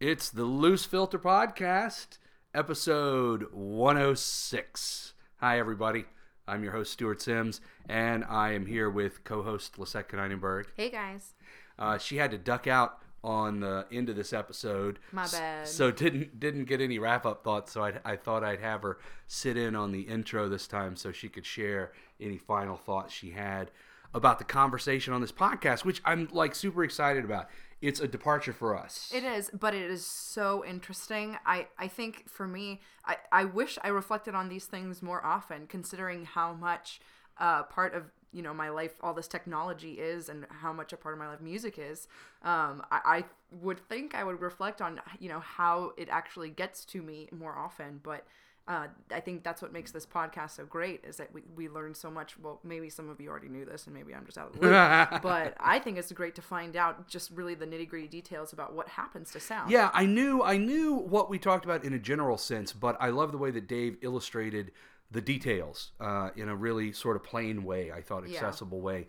It's the Loose Filter Podcast, episode 106. Hi, everybody. I'm your host, Stuart Sims, and I am here with co host Lisette Kneinenberg. Hey guys. Uh, she had to duck out on the end of this episode. My bad. So didn't didn't get any wrap up thoughts. So I, I thought I'd have her sit in on the intro this time so she could share any final thoughts she had about the conversation on this podcast, which I'm like super excited about. It's a departure for us. It is, but it is so interesting. I, I think for me, I, I wish I reflected on these things more often, considering how much uh, part of you know my life all this technology is, and how much a part of my life music is. Um, I, I would think I would reflect on you know how it actually gets to me more often, but. Uh, I think that's what makes this podcast so great is that we, we learn so much. Well, maybe some of you already knew this and maybe I'm just out of the loop. but I think it's great to find out just really the nitty gritty details about what happens to sound. Yeah, I knew I knew what we talked about in a general sense, but I love the way that Dave illustrated the details uh, in a really sort of plain way. I thought Yeah. accessible way.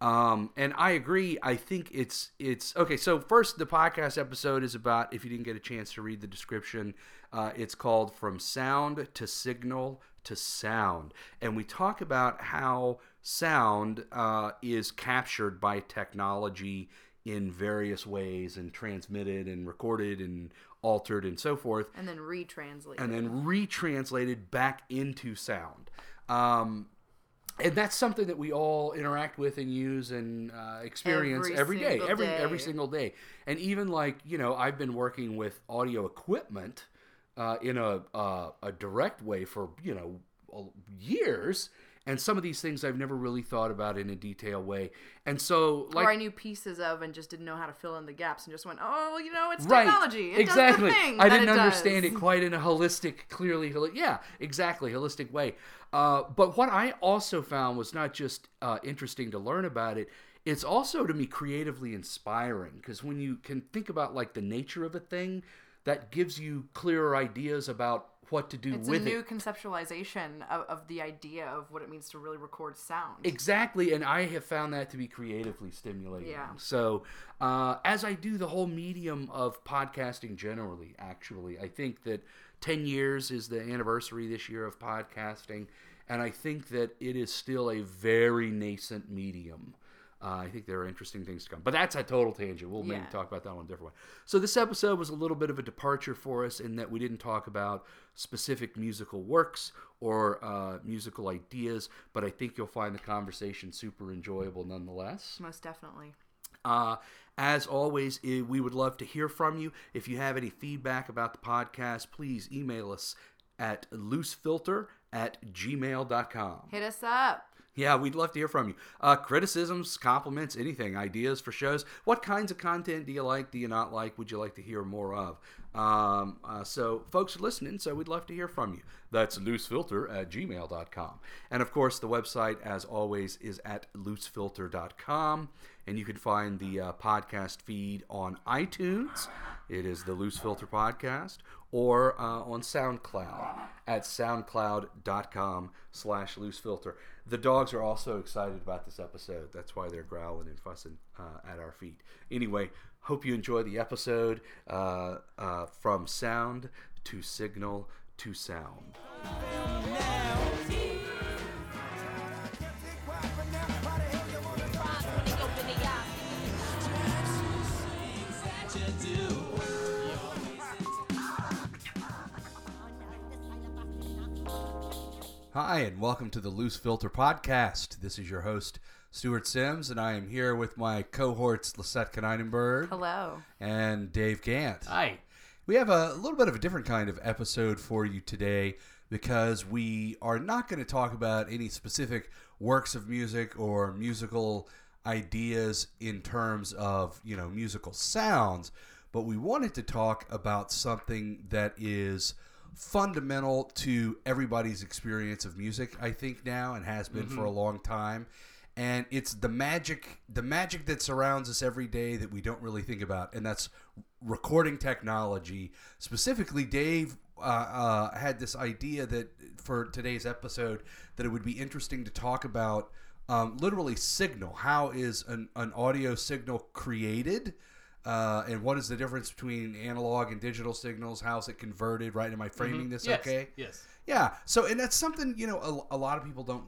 Um, and I agree. I think it's it's okay. So first, the podcast episode is about. If you didn't get a chance to read the description, uh, it's called "From Sound to Signal to Sound," and we talk about how sound uh, is captured by technology in various ways and transmitted and recorded and altered and so forth And then retranslate. and then retranslated back into sound. Um, and that's something that we all interact with and use and uh, experience Every every day, single every day. every single day. And even like you know, I've been working with audio equipment uh, in a uh, a direct way for you know years. And some of these things I've never really thought about in a detailed way. And so, like, or I knew pieces of and just didn't know how to fill in the gaps and just went, oh, you know, it's right technology. It exactly Does the thing i didn't it understand does. it quite in a holistic clearly yeah exactly holistic way uh, but what i also found was not just uh, interesting to learn about it it's also to me creatively inspiring because when you can think about like the nature of a thing that gives you clearer ideas about what to do It's with a new it conceptualization of, of the idea of what it means to really record sound. Exactly, and I have found that to be creatively stimulating. Yeah. So, uh, as I do the whole medium of podcasting generally, actually, I think that 10 years is the anniversary this year of podcasting, and I think that it is still a very nascent medium. Uh, I think there are interesting things to come. But that's a total tangent. We'll maybe talk about that on a different one. So, this episode was a little bit of a departure for us in that we didn't talk about specific musical works or uh, musical ideas, but I think you'll find the conversation super enjoyable nonetheless. Most definitely. Uh, as always, we would love to hear from you. If you have any feedback about the podcast, please email us at loosefilter at gmail.com. Hit us up. Yeah, we'd love to hear from you. Uh, criticisms, compliments, anything, ideas for shows. What kinds of content do you like? Do you not like? Would you like to hear more of? Um, uh, so, folks are listening, so we'd love to hear from you. That's loosefilter at gmail.com. And of course, the website, as always, is at loosefilter.com. And you can find the uh, podcast feed on iTunes. It is the Loose Filter Podcast. Or uh, on SoundCloud at soundcloud.com slash loosefilter. The dogs are also excited about this episode. That's why they're growling and fussing uh, at our feet. Anyway, hope you enjoy the episode uh, uh, from sound to signal to sound. Hi, and welcome to the Loose Filter Podcast. This is your host, Stuart Sims, and I am here with my cohorts, Lisette Kneinenberg Hello. and Dave Gant. Hi. We have a little bit of a different kind of episode for you today because we are not going to talk about any specific works of music or musical ideas in terms of, you know, musical sounds, but we wanted to talk about something that is fundamental to everybody's experience of music, I think now and has been for a long time. And it's the magic the magic that surrounds us every day that we don't really think about, and that's recording technology. Specifically, Dave uh, uh, had this idea that for today's episode that it would be interesting to talk about um, literally signal. How is an, an audio signal created? Uh, and what is the difference between analog and digital signals? How's it converted? Right? Am I framing this Yes. okay? Yes. Yeah. So, and that's something you know a, a lot of people don't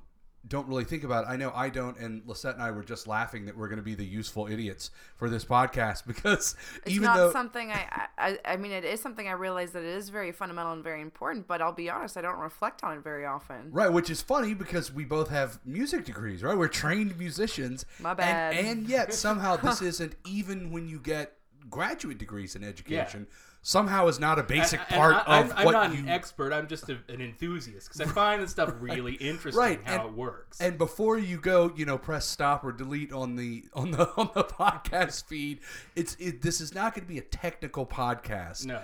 don't really think about. it. I know I don't, and Lisette and I were just laughing that we're going to be the useful idiots for this podcast because It's even not though something I, I I mean it is something I realize that it is very fundamental and very important, but I'll be honest, I don't reflect on it very often. Right, which is funny because we both have music degrees, right? We're trained musicians. My bad. And, yet somehow this isn't even when you get graduate degrees in education. Somehow is not a basic part I, of I'm, I'm not you an expert. I'm just a, an enthusiast because I find this stuff really interesting. Right, How and- it works. And before you go, you know, press stop or delete on the on the on the podcast feed. It's it, this is not going to be a technical podcast. no,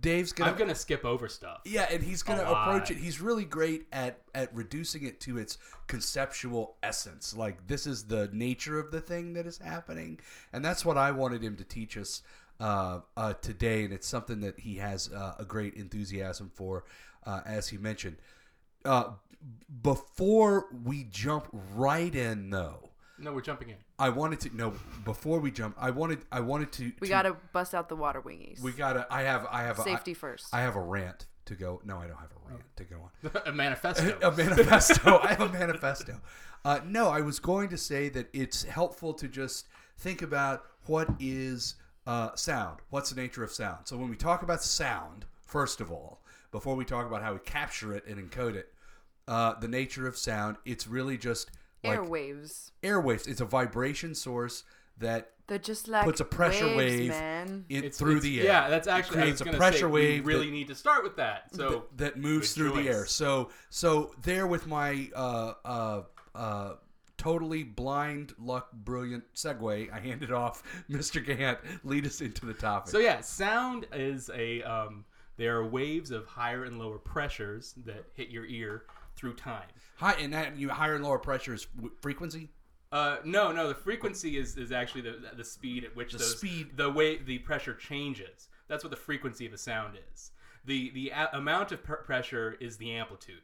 Dave's gonna, I'm gonna skip over stuff. yeah, and he's gonna approach it. He's really great at at reducing it to its conceptual essence. Like this is the nature of the thing that is happening, and that's what I wanted him to teach us uh, uh, today. And it's something that he has uh, a great enthusiasm for, uh, as he mentioned. Uh, before we jump right in, though, No, we're jumping in. I wanted to no. Before we jump, I wanted I wanted to. We to- gotta bust out the water wingies. We gotta. I have. I have. a- Safety I- first. I have a rant to go. No, I don't have a rant to go on. a manifesto. a manifesto. I have a manifesto. Uh, no, I was going to say that it's helpful to just think about what is uh, sound. What's the nature of sound? So when we talk about sound, first of all, before we talk about how we capture it and encode it, uh, the nature of sound, it's really just like Airwaves. airwaves. It's a vibration source that They're just like puts a pressure waves, wave man. in, It's- through it's- the air. Yeah, that's It actually I creates was a gonna pressure say, wave We really that- need to start with that. So th- that moves good through the air. So so there with my uh, uh, uh, totally blind luck brilliant segue, I hand it off. Mr. Gant, lead us into the topic. So yeah, sound is a um, there are waves of higher and lower pressures that hit your ear through time. High and that you higher and lower pressures frequency. Uh, no, no, the frequency is, is actually the the speed at which The those, speed. the way the pressure changes. That's what the frequency of a sound is. The the a- amount of pr- pressure is the amplitude.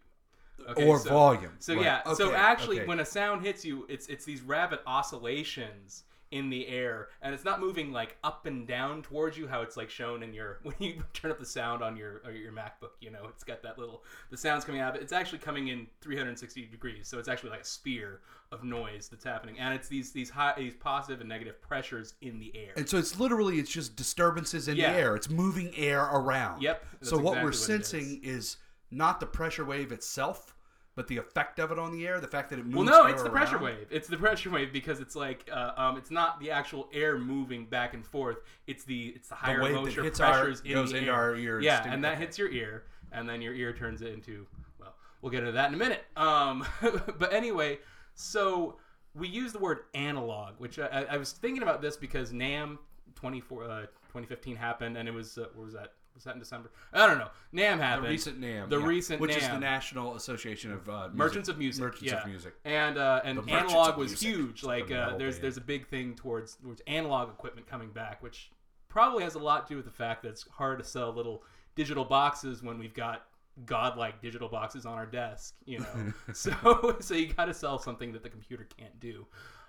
Okay, Or so- volume. So Right. yeah, so actually, okay. when a sound hits you, it's it's these rapid oscillations in the air, and it's not moving like up and down towards you, how it's like shown in your when you turn up the sound on your or your MacBook. You know, it's got that little the sounds coming out. of it. It's actually coming in 360 degrees, so it's actually like a sphere of noise that's happening, and it's these these high these positive and negative pressures in the air. And so it's literally it's just disturbances in Yeah. the air. It's moving air around. Yep, So what exactly we're what sensing is. Not the pressure wave itself, but the effect of it on the air. The fact that it moves. Well, no, it's the pressure around. wave. It's the pressure wave because it's like uh, um, it's not the actual air moving back and forth. It's the it's the higher wave that moisture hits our- in goes the into air. our ear Yeah, and that hits your ear, and then your ear turns it into well, we'll get into that in a minute. Um, but anyway, so we use the word analog, which I, I- I was thinking about this because NAMM 24 uh, 2015 happened, and it was uh, what was that? Was that in December? I don't know. NAMM happened. The recent NAMM. The yeah, recent which is the National Association of uh, Merchants of Music. Merchants yeah. of Music. And uh, and The analog was Music. huge. Like uh, there's band. there's a big thing towards towards analog equipment coming back, which probably has a lot to do with the fact that it's hard to sell little digital boxes when we've got godlike digital boxes on our desk. You know, so so you got to sell something that the computer can't do.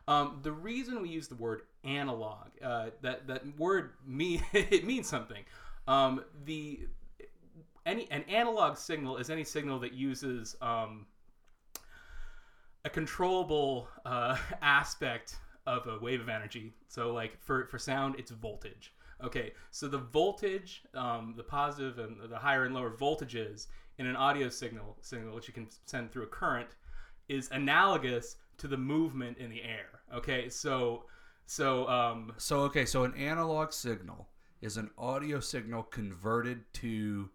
Um, the reason we use the word analog, uh, that that word mean it means something. Um, the any an analog signal is any signal that uses um, a controllable uh, aspect of a wave of energy. So, like for for sound, it's voltage. Okay, so the voltage, um, the positive and the higher and lower voltages in an audio signal, signal which you can send through a current, is analogous to the movement in the air. Okay, so so um, So okay, so an analog signal is an audio signal converted to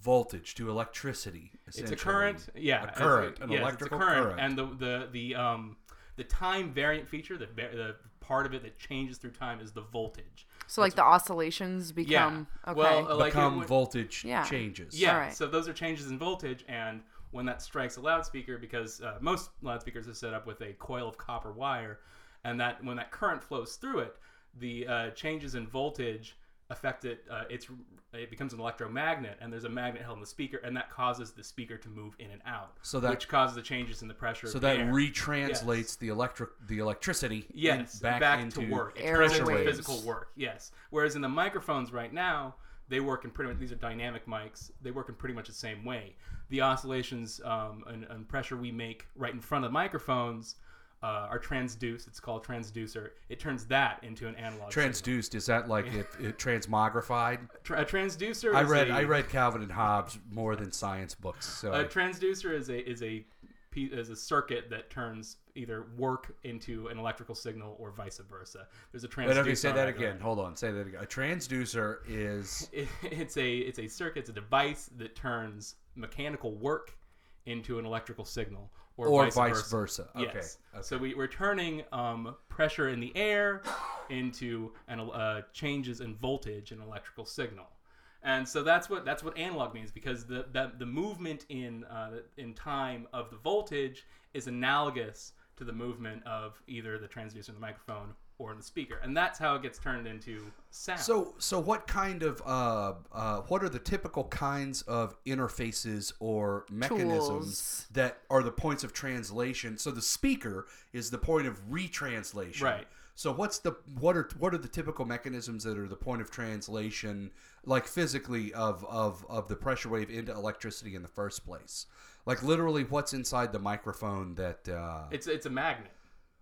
voltage to electricity. It's a current, yeah, a it's current, an yes, electrical it's a current, current. and the the the um the time variant feature, the the part of it that changes through time is the voltage. So like the oscillations become okay. Well, uh, like Become it- voltage Yeah. changes. Yeah, Alright. so those are changes in voltage, and when that strikes a loudspeaker, because uh, most loudspeakers are set up with a coil of copper wire, and that when that current flows through it, the uh, changes in voltage affect it, uh, it's it becomes an electromagnet, and there's a magnet held in the speaker, and that causes the speaker to move in and out. So that- which causes the changes in the pressure. So that air. retranslates the electric the electricity in- yes back, back, into to work. It air turns into waves. physical work. Yes. Whereas in the microphones right now, they work in pretty much these are dynamic mics. They work in pretty much the same way. The oscillations um, and, and pressure we make right in front of the microphones uh, are transduced. It's called transducer. It turns that into an analog. signal. transduced. Is that like it, it transmogrified? A transducer. I is read a- I read Calvin and Hobbes more than science books. So A transducer is a is a is a circuit that turns either work into an electrical signal or vice versa. There's a transducer. Wait, okay, say that again. Hold on, say that again. A transducer is It, it's a it's a circuit. It's a device that turns mechanical work into an electrical signal or, or vice, vice versa. versa. Okay. Yes. okay. So we, we're turning um, pressure in the air into an, uh, changes in voltage in electrical signal. And so that's what that's what analog means because the the, the movement in uh, in time of the voltage is analogous to the movement of either the transducer in the microphone or in the speaker, and that's how it gets turned into sound. So, so what kind of uh, uh, what are the typical kinds of interfaces or mechanisms Tools. that are the points of translation? So the speaker is the point of retranslation, Right. So what's the what are what are the typical mechanisms that are the point of translation, like physically of of of the pressure wave into electricity in the first place? Like literally, what's inside the microphone that? Uh, It's it's a magnet.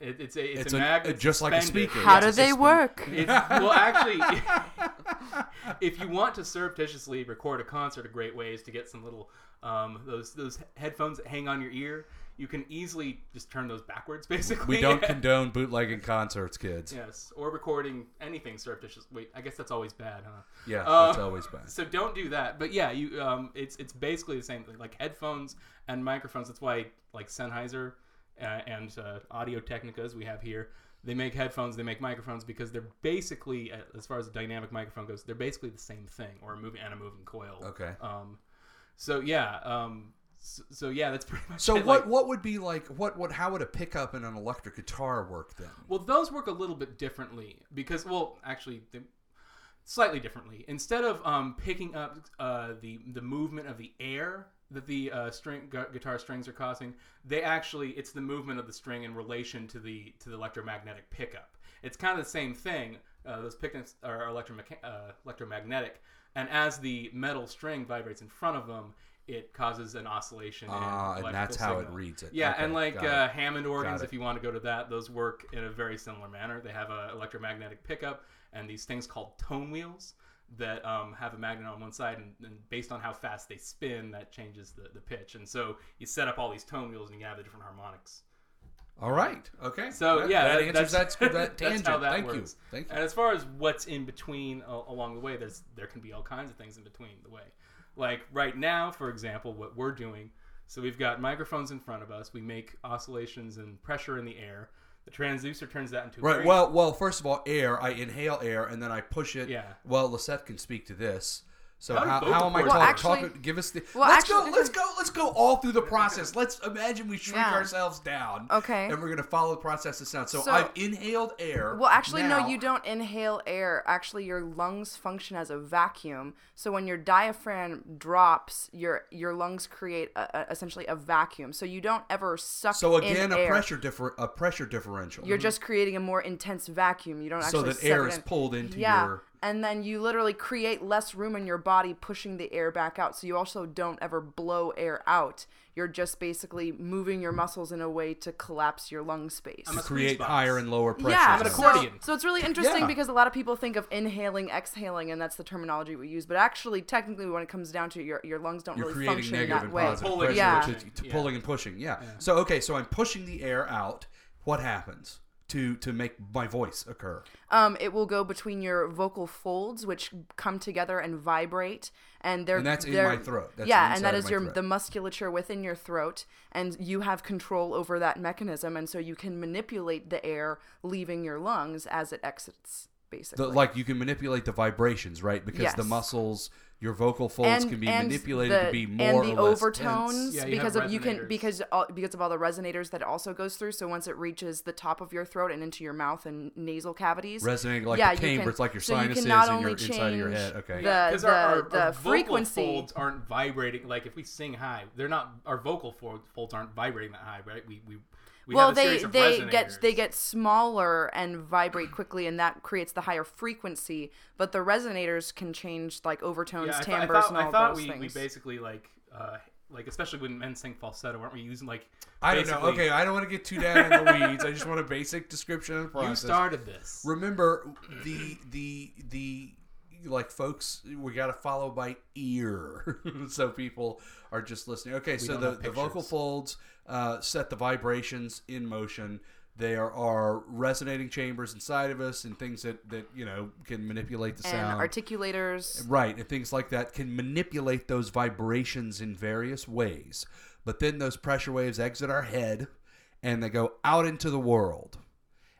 It, it's a it's, It's a a- magnet just like a speaker. How Yes, do they work? It's, well, actually, if you want to surreptitiously record a concert, a great way is to get some little um, those those headphones that hang on your ear. You can easily just turn those backwards, basically. we don't condone bootlegging concerts, kids. yes, or recording anything surreptitious. Wait, I guess that's always bad, huh? Yeah, Uh, that's always bad. So don't do that. But yeah, you um, it's it's basically the same thing. Like headphones and microphones. That's why like Sennheiser uh, and uh, Audio Technica, as we have here, they make headphones. They make microphones because they're basically, as far as a dynamic microphone goes, they're basically the same thing, or a moving and a moving coil. Okay. Um, so yeah. Um, so, so yeah, that's pretty much. So it. what Like, what would be like what what how would a pickup and an electric guitar work then? Well, those work a little bit differently because, well, actually, they, slightly differently. Instead of um, picking up uh, the the movement of the air that the uh, string gu- guitar strings are causing, they actually it's the movement of the string in relation to the to the electromagnetic pickup. It's kind of the same thing. Uh, those pickups are electromecha- uh, electromagnetic, and as the metal string vibrates in front of them. It causes an oscillation. Ah, and electrical that's how it reads it. Yeah, Okay, and like uh, Hammond organs, if you want to go to that, those work in a very similar manner. They have an electromagnetic pickup and these things called tone wheels that um, have a magnet on one side, and, and based on how fast they spin, that changes the, the pitch. And so you set up all these tone wheels, and you have the different harmonics. All right. Okay. So That- yeah, that, that, answers that's, that, that tangent. that's how that Thank works. you. Thank you. And as far as what's in between uh, along the way, there's there can be all kinds of things in between the way. Like right now, for example, what we're doing. So we've got microphones in front of us. We make oscillations and pressure in the air. The transducer turns that into Right. Well, well. First of all, air. I inhale air and then I push it. Yeah. Well, Lisette can speak to this. So How how, how am I cords talking? Well, actually- talking- give us the. Well, let's go. Let's go. Let's go all through the process. Let's imagine we shrink Yeah. ourselves down. Okay. And we're gonna follow the process of sound. So, So- I've inhaled air. Well, actually, Now- no, you don't inhale air. Actually, your lungs function as a vacuum. So when your diaphragm drops, your your lungs create a, a, essentially a vacuum. So you don't ever suck. So again, in a air. pressure differ a pressure differential. You're mm-hmm. just creating a more intense vacuum. You don't So actually that air it is in. pulled into yeah. your- And then you literally create less room in your body, pushing the air back out. So you also don't ever blow air out. You're just basically moving your muscles in a way to collapse your lung space. I'm create box. higher and lower pressure. Yeah, I'm an so, accordion. so it's really interesting Yeah. because a lot of people think of inhaling, exhaling, and that's the terminology we use. But actually, technically, when it comes down to it, your your lungs don't You're really creating function negative that and way. positive Pulling pressure and to, pushing. to Yeah. pulling and pushing. Yeah. So okay, so I'm pushing the air out. What happens to to make my voice occur? Um, it will go between your vocal folds, which come together and vibrate, and they're And that's in they're- my throat. That's yeah, and that is your throat. the musculature within your throat, and you have control over that mechanism, and so you can manipulate the air leaving your lungs as it exits. basically. The, like you can manipulate the vibrations, right? Because the muscles, your vocal folds and, can be manipulated the, to be more and the or less overtones tense. Yeah, because have of you can because all, because of all the resonators that it also goes through. So once it reaches the top of your throat and into your mouth and nasal cavities, Resonating like yeah, the you can- it's like your so you sinuses can not only your inside of your change head. Okay. the- because our, our, the our vocal folds aren't vibrating. Like if we sing high, they're not. Our vocal folds aren't vibrating that high, right? We we. We well have a they series of they get they get smaller and vibrate quickly and that creates the higher frequency but the resonators can change like overtones Yeah, I, thought- I timbres thought, and all I thought those we, things we basically like uh, like especially when men sing falsetto, aren't we using like? I don't know. Okay, I don't want to get too down in the weeds. I just want a basic description of the process. You started this. Remember the the the like folks we got to follow by ear. So people are just listening. Okay so the, the vocal folds uh, set the vibrations in motion. There are resonating chambers inside of us and things that that you know can manipulate the and sound. articulators. Right, and things like that can manipulate those vibrations in various ways. But then those pressure waves exit our head and they go out into the world.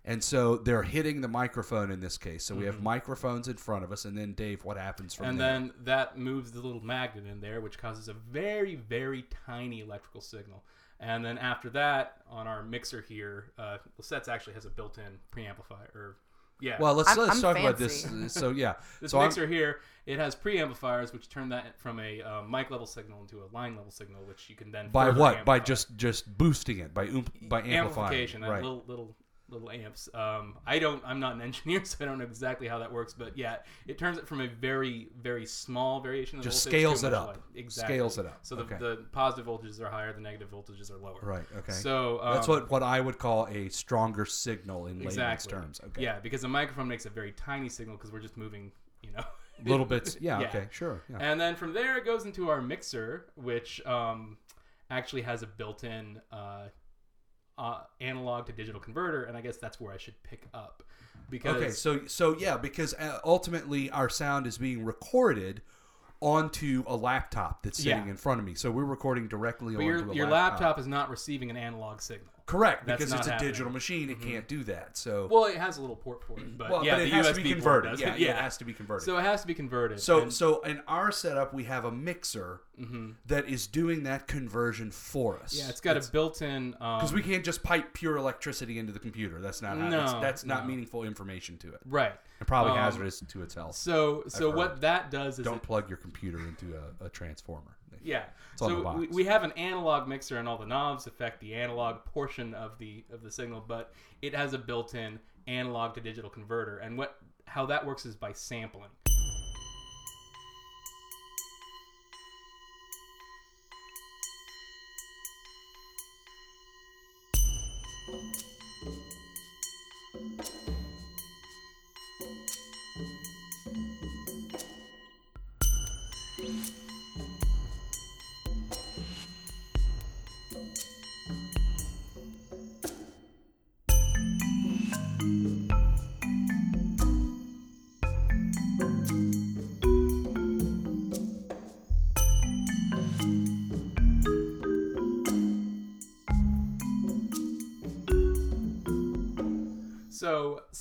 And so they're hitting the microphone in this case. So we have microphones in front of us. And then, Dave, what happens from and there? then that moves the little magnet in there, which causes a very, very tiny electrical signal. And then after that, on our mixer here, uh, Lisette's actually has a built-in preamplifier. Or yeah, well, let's, I'm- let's I'm talk about fancy. this. So, yeah. this so I'm- mixer here, it has preamplifiers, which turn that from a uh, mic level signal into a line level signal, which you can then by further what? By amplify. just just boosting it, by oomp, by amplifying. amplification, that Right. little little little amps. Um, I don't. I'm not an engineer, so I don't know exactly how that works. But yeah, it turns it from a very very small variation of the Just scales it up. larger- Exactly. Scales it up. So the, Okay. the positive voltages are higher, the negative voltages are lower. Right. Okay. So um, That's what, what I would call a stronger signal in layman's exactly terms. Okay. Yeah, because the microphone makes a very tiny signal because we're just moving, you know, Little bits. Yeah, Yeah. Okay. Sure. Yeah. And then from there, it goes into our mixer, which um, actually has a built-in uh, uh, analog to digital converter, and I guess that's where I should pick up because Okay, so so yeah, because uh, ultimately our sound is being recorded onto a laptop that's sitting Yeah. in front of me. So we're recording directly but onto your laptop. laptop is not receiving an analog signal. Correct, That's because not it's a happening. digital machine. It can't do that. So Well, it has a little port for it, but Well, yeah, but it the has USB to be port converted. does Yeah, it. yeah, it has to be converted. So it has to be converted. So and- so in our setup we have a mixer Mm-hmm. that is doing that conversion for us. yeah, it's got a built-in. Um, because we can't just pipe pure electricity into the computer. That's not how, No, that's, that's not no. meaningful information to it. right. And probably Um, hazardous to its health. So so what that does is Don't it- plug your computer into a, a transformer. Yeah. the so we, we have an analog mixer and all the knobs affect the analog portion of the of the signal, but it has a built-in analog to digital converter. And what how that works is by sampling.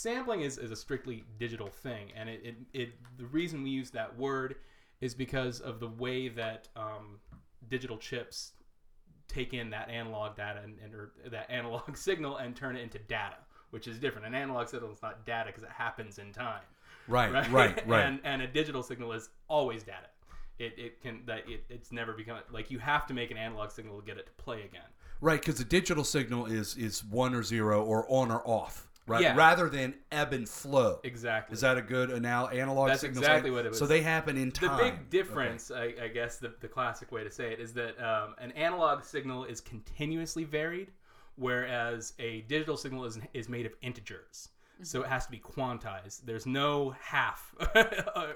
Sampling is, is a strictly digital thing, and it, it, it the reason we use that word is because of the way that um, digital chips take in that analog data and, and or that analog signal and turn it into data, which is different. An analog signal is not data because it happens in time, Right, right? right, right. and and a digital signal is always data. It, it can that it, it's never become like you have to make an analog signal to get it to play again. Right, because the digital signal is is one or zero or on or off, right? Yeah. Rather than ebb and flow. Exactly. Is that a good anal- analog That's signal? exactly what it was. So they happen in time. the big difference, I, I guess, the, the classic way to say it is that um, an analog signal is continuously varied, whereas a digital signal is, is made of integers. So it has to be quantized. There's no half,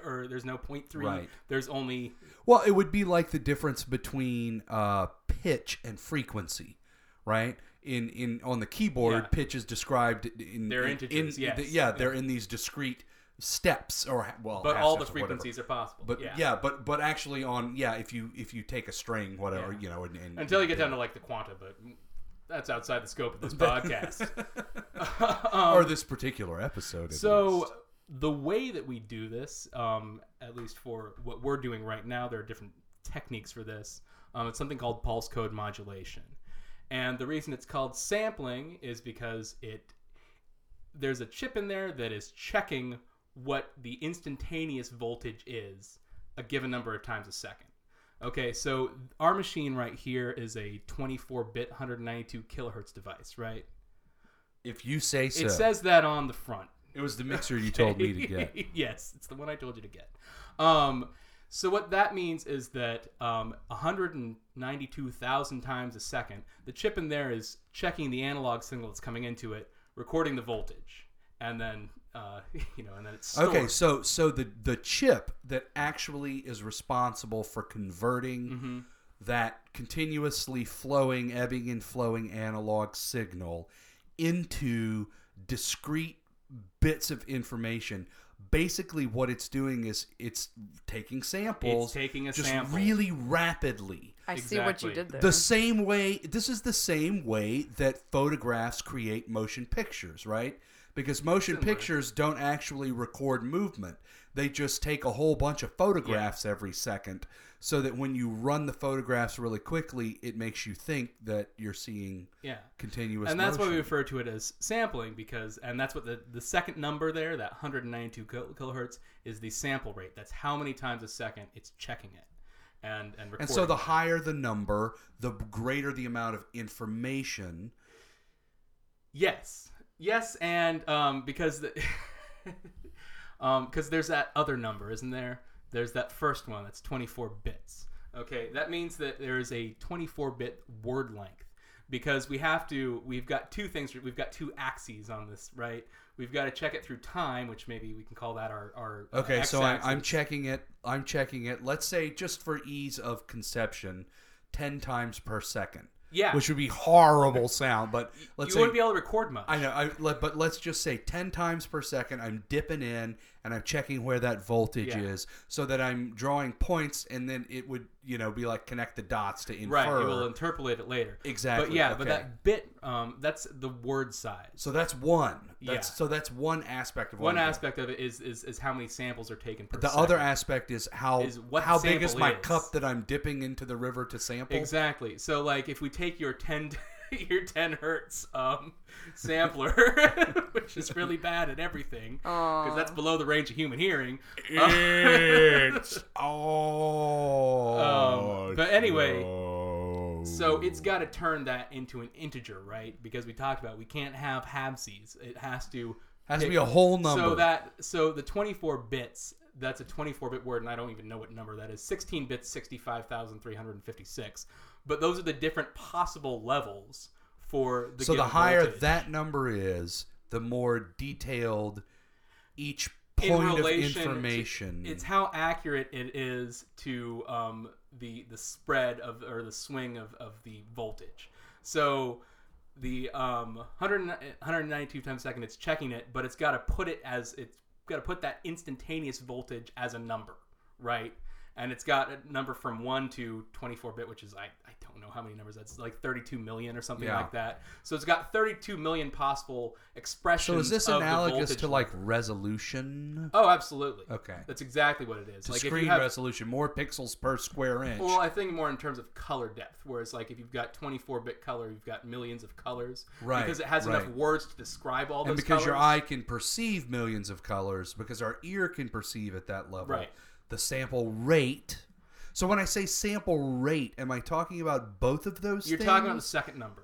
or there's no three. Right. There's only Well, it would be like the difference between uh, pitch and frequency, right? In in on the keyboard, Yeah. pitch is described in They're in, integers, in- yes. yeah, they're in these discrete steps or well, but all the steps or whatever. frequencies are possible. But yeah. yeah. but but actually on yeah, if you if you take a string, whatever, Yeah. you know, and, and Until you get down to like the quanta, but that's outside the scope of this podcast. Um, or this particular episode. So least. the way that we do this, um, at least for what we're doing right now, there are different techniques for this. Um, it's something called pulse code modulation, and the reason it's called sampling is because it there's a chip in there that is checking what the instantaneous voltage is a given number of times a second. Okay, so our machine right here is a 24-bit 192 kilohertz device, right? If you say so. It says that on the front. it was the mixer you told me to get. yes, it's the one I told you to get. Um, so what that means is that um, 192,000 times a second, the chip in there is checking the analog signal that's coming into it, recording the voltage, and then uh, you know, and then it's stored. Okay, so so the the chip that actually is responsible for converting Mm-hmm. that continuously flowing, ebbing and flowing analog signal into discrete bits of information. Basically, what it's doing is it's taking samples, It's taking a just sample. really rapidly. I see what you did there. The same way, this is the same way that photographs create motion pictures, right? Because motion Similar. pictures don't actually record movement. They just take a whole bunch of photographs every second so that when you run the photographs really quickly, it makes you think that you're seeing yeah. continuous and that's why we refer to it as sampling because and that's what the the second number there that 192 kilohertz is the sample rate that's how many times a second it's checking it and and recording And so the it. higher the number, the greater the amount of information. yes yes and um because the um because there's that other number isn't there there's that first one that's 24 bits okay that means that there is a 24 bit word length because we have to we've got two things we've got two axes on this right we've got to check it through time which maybe we can call that our our uh, Okay, so I, I'm checking it. I'm checking it. Let's say just for ease of conception, ten times per second. Yeah. which would be horrible sound. But let's you say wouldn't be able to record much I know. I but let's just say ten times per second. I'm dipping in and I'm checking where that voltage Yeah. is, so that I'm drawing points, and then it would you know be like connect the dots to infer. right it will interpolate it later Exactly, but yeah but that bit um that's the word size So that's one. That's Yeah. so that's one aspect of what one aspect of it is, is is how many samples are taken per The second. other aspect is how Is what how big is my is. cup that I'm dipping into the river to sample. Exactly. So like if we take your 10 your 10 hertz um sampler which is really bad at everything because that's below the range of human hearing. It's oh. Um, but anyway, So it's got to turn that into an integer, right? Because we talked about we can't have habsies. It has to has to be a whole number. So that so the 24 bits, that's a 24-bit word, and I don't even know what number that is. 16 bits, 65,356. But those are the different possible levels for the so the higher voltage. that number is, the more detailed each In point of relation to- information. it's how accurate it is to um, the the spread of or the swing of, of the voltage. So the um, 100, 192 times a second, it's checking it, but it's got to put it as it's got to put that instantaneous voltage as a number, right? And it's got a number from one to 24 bit, which is I, I don't know how many numbers that's like 32 million or something Yeah. like that. So it's got 32 million possible expressions. so is this analogous to like resolution? Oh, absolutely. Okay. That's exactly what it is. To like screen have, resolution, more pixels per square inch. well, I think more in terms of color depth. Whereas, like if you've got 24-bit color, you've got millions of colors. Right, Because it has enough words to describe all those and because your eye can perceive millions of colors, because our ear can perceive at that level, Right. The sample rate. So when I say sample rate, am I talking about both of those? You're things? talking about the second number.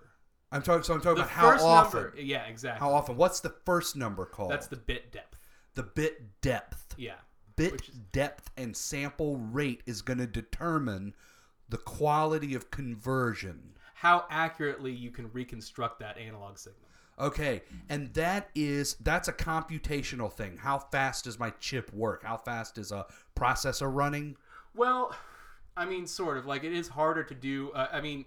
I'm talking. So I'm talking The about how often. number, yeah, exactly. How often? What's the first number called? That's the bit depth. the bit depth. Yeah. Bit is- depth and sample rate is going to determine the quality of conversion. How accurately you can reconstruct that analog signal. Okay, and that is that's a computational thing. How fast does my chip work? How fast is a processor running? Well, I mean, sort of. Like it is harder to do. Uh, I mean,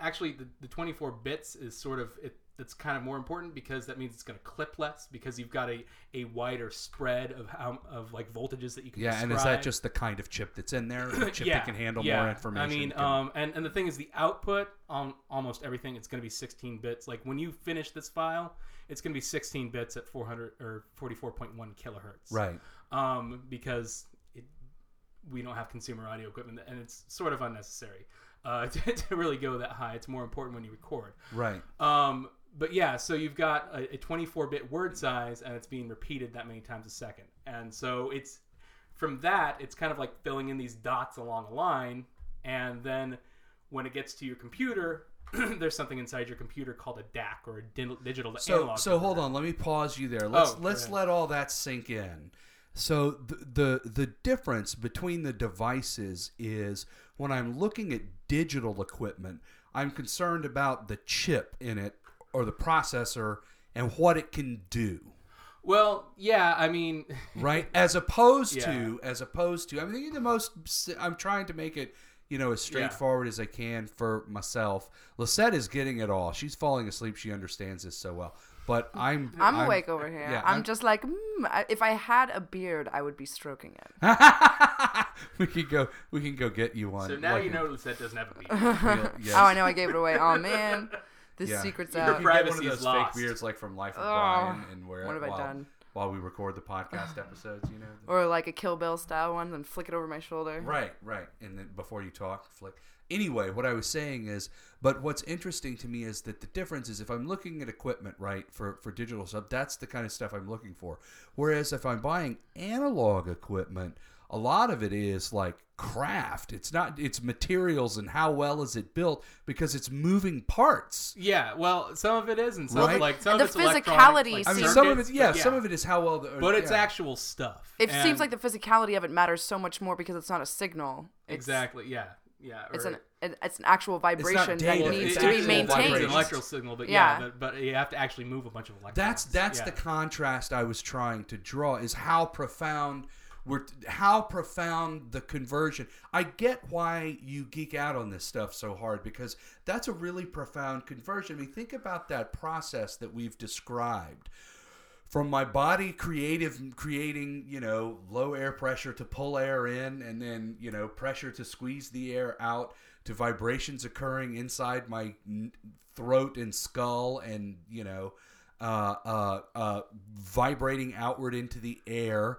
actually, the, the 24 bits is sort of it, that's kind of more important because that means it's going to clip less because you've got a, a wider spread of how of like voltages that you can Yeah, and is that just the kind of chip that's in there? A chip that can handle yeah. more information? I mean, can- um, and and the thing is, the output on almost everything it's going to be 16 bits. Like when you finish this file, it's going to be 16 bits at 400 or 44.1 kilohertz. right. Um, because it, we don't have consumer audio equipment, and it's sort of unnecessary uh, to, to really go that high. It's more important when you record. Right. Um, but yeah, so you've got a, a 24-bit word size, and it's being repeated that many times a second, and so it's from that, it's kind of like filling in these dots along a line, and then when it gets to your computer, there's something inside your computer called a DAC or a digital So analog. so hold on, let me pause you there. Let's Oh, let's let all that sink in. So the, the the difference between the devices is when I'm looking at digital equipment, I'm concerned about the chip in it or the processor and what it can do. Well, yeah, I mean, right as opposed Yeah. to as opposed to i'm thinking the most i'm trying to make it you know as straightforward as i can for myself lisette is getting it all she's falling asleep she understands this so well but i'm I'm, awake over here. yeah, I'm, I'm- just like, mm, if I had a beard, I would be stroking it. we can go we can go get you one so now like you a know Lisette doesn't have a beard. real- yes. Oh, I know I gave it away. Oh man, this Yeah. secret's You Your out. can get one of privacy is those lost. fake beards like from life of Oh, brian and where what have I done? while we record the podcast episodes you know Or like a Kill Bill style one, then flick it over my shoulder. Right, right. And then before you talk, flick. Anyway, what I was saying is, but what's interesting to me is that the difference is if I'm looking at equipment, right, for, for digital stuff, that's the kind of stuff I'm looking for. Whereas if I'm buying analog equipment, a lot of it is like craft. It's not, it's materials and how well is it built because it's moving parts. yeah, well, some of it is, and some Right. like some And of the it's electronic, physicality like I mean, some of it, circuits, yeah, some of it is how well, the, but it's yeah. actual stuff. It And- seems like the physicality of it matters so much more because it's not a signal. It's, exactly, yeah, yeah. It's an it's an actual vibration that Well, needs to be actual maintained. It's an vibrations. electrical signal, but yeah, Yeah. but, but you have to actually move a bunch of electrons. That's that's yeah. the contrast I was trying to draw is how profound we're how profound the conversion. I get why you geek out on this stuff so hard because that's a really profound conversion. I mean, think about that process that we've described. From my body creative creating, you know, low air pressure to pull air in and then, you know, pressure to squeeze the air out to vibrations occurring inside my throat and skull and, you know, uh, uh, uh, vibrating outward into the air,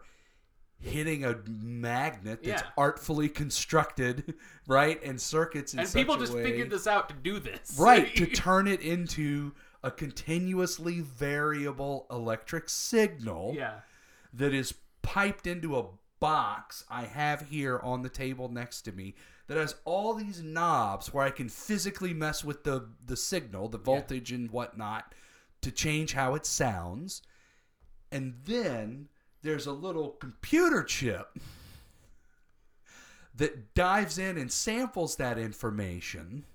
hitting a magnet that's Yeah. artfully constructed, right, and circuits and people just way, figured this out to do this, right to turn it into a continuously variable electric signal yeah, that is piped into a box I have here on the table next to me that has all these knobs where I can physically mess with the the signal, the voltage and whatnot, to change how it sounds. And then there's a little computer chip that dives in and samples that information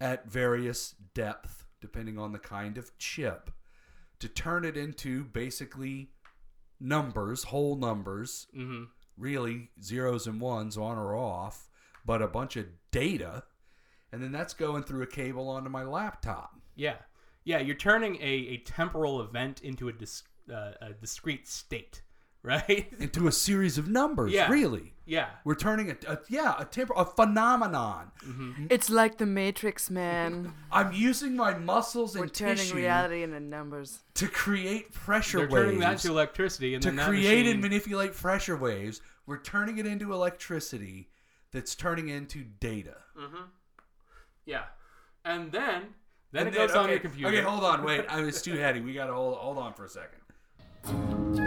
at various depth depending on the kind of chip to turn it into basically numbers, whole numbers, hmm really zeros and ones on or off, but a bunch of data. And then that's going through a cable onto my laptop. yeah, yeah. You're turning a, a temporal event into a, dis, uh, a discrete state, right? into a series of numbers, Yeah. really. yeah, We're turning a, a yeah, a temper a phenomenon. It's like the Matrix, man. I'm using my muscles and We're turning tissue reality into numbers. to create pressure they're waves. turning that to electricity, and to then that create and manipulate pressure waves. We're turning it into electricity that's turning into data. yeah, and then then And it goes then- on your computer. Okay, hold on, wait. I was too heady. We gotta hold hold on for a second. Thank you.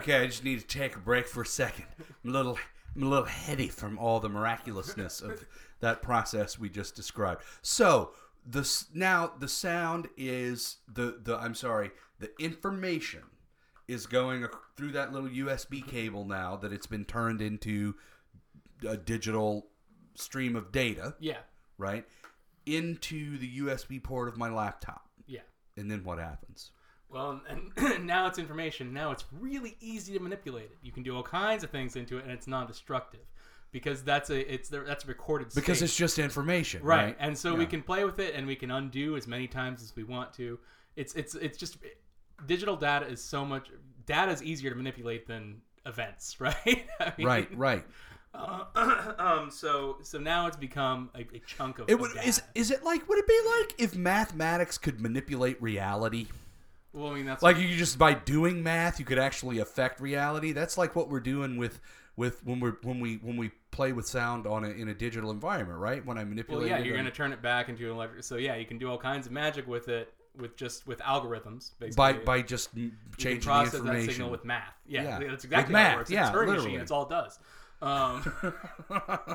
Okay, I just need to take a break for a second. I'm a little, I'm a little heady from all the miraculousness of that process we just described. So the now the sound is the the I'm sorry, the information is going through that little USB cable now that it's been turned into a digital stream of data, Yeah, right? Into the USB port of my laptop. yeah. And then what happens? Well, and now it's information. Now it's really easy to manipulate it. You can do all kinds of things into it, and it's non-destructive because that's a it's that's a recorded Because it's just information, right. right? And so we can play with it, and we can undo as many times as we want to. It's it's it's just digital data is so much data is easier to manipulate than events, right? I mean, Right, right. Uh, um. So so now it's become a, a chunk of. It of would data. is is it like would it be like if mathematics could manipulate reality? Well, I mean that's Like you just by doing math you could actually affect reality. That's like what we're doing with with when we're when we when we play with sound on a, in a digital environment, right? When I manipulate Well, yeah, it you're going to turn it back into an electric. So yeah, you can do all kinds of magic with it, with just with algorithms, basically. by by just m- you can changing the process information. that signal with math. Yeah, Yeah. that's With exactly math, how it works. yeah, it's literally. machine. That's all it does. Um,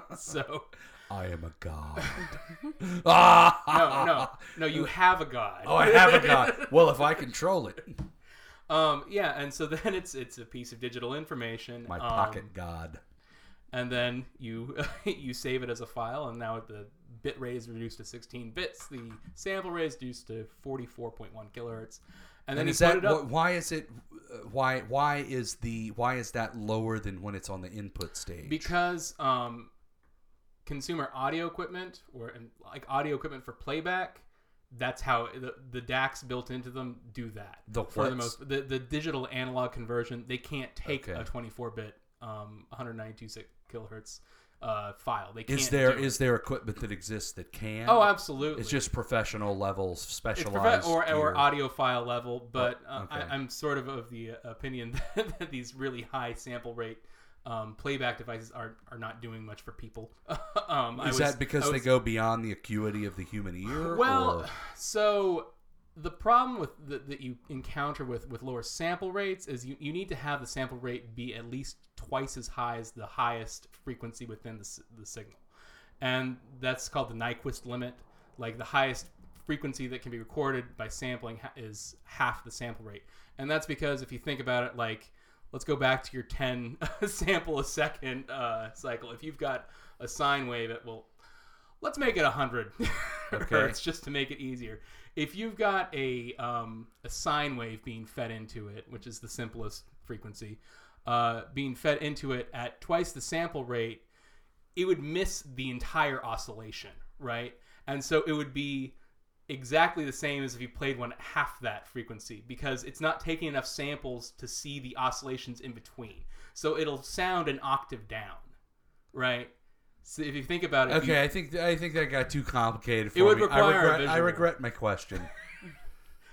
so I am a god. no, no, no. You have a god. Oh, I have a god. Well, if I control it, Um, yeah, and so then it's it's a piece of digital information. my um, pocket god. and then you you save it as a file, and now the bit rate is reduced to 16 bits. The sample rate is reduced to 44.1 kilohertz, and then And you is that it up. wh- why is it uh, why why is the why is that lower than when it's on the input stage? because um, consumer audio equipment or and like audio equipment for playback that's how the, the DACs built into them do that The for the most the, the digital analog conversion they can't take Okay. a 24 bit um, 192 kilohertz uh, file they can't is there is there equipment that exists that can? oh absolutely It's just professional levels, specialized profe- or, or audiophile level, but Oh, uh, okay. I, I'm sort of of the uh, opinion that, that these really high sample rate um, playback devices are, are not doing much for people. um, I Is was- that because I they go beyond the acuity of the human ear? Well, or- so the problem with the, that you encounter with, with lower sample rates is you, you need to have the sample rate be at least twice as high as the highest frequency within the, the signal. And that's called the Nyquist limit. Like the highest frequency that can be recorded by sampling ha- is half the sample rate. And that's because if you think about it, like, let's go back to your 10 sample a second uh, cycle. If you've got a sine wave at, well, let's make it 100 Okay. hertz just to make it easier. If you've got a um, a sine wave being fed into it, which is the simplest frequency, uh, being fed into it at twice the sample rate, it would miss the entire oscillation, right? And so it would be exactly the same as if you played one at half that frequency because it's not taking enough samples to see the oscillations in between. So it'll sound an octave down, right? So if you think about it, if you- okay, I think I think that got too complicated for It would me. I require a regret, I regret my question.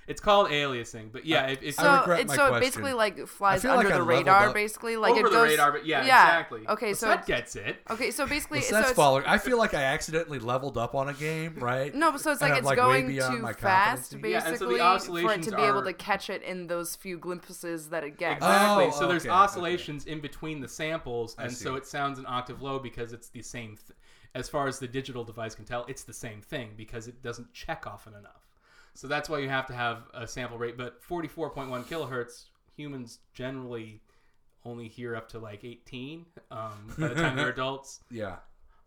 It's called aliasing, but yeah, if, if I So regret it's my so it question. basically like flies under like the leveled radar, basically like over it the radar, but yeah, yeah. exactly. Okay, so that gets it. okay, so basically, So so that's it's, following. I feel like I accidentally leveled up on a game, right? no, so it's like I'm, it's like, going too fast, competency. Yeah, so basically, for it to be able to catch it in those few glimpses that it gets. Exactly. Oh, so there's okay, oscillations in between the samples, I and so it sounds an octave low because it's the same. Th- as far as the digital device can tell, it's the same thing because it doesn't check often enough. So that's why you have to have a sample rate. But 44.1 kilohertz, humans generally only hear up to like 18 um, by the time they're adults. Yeah.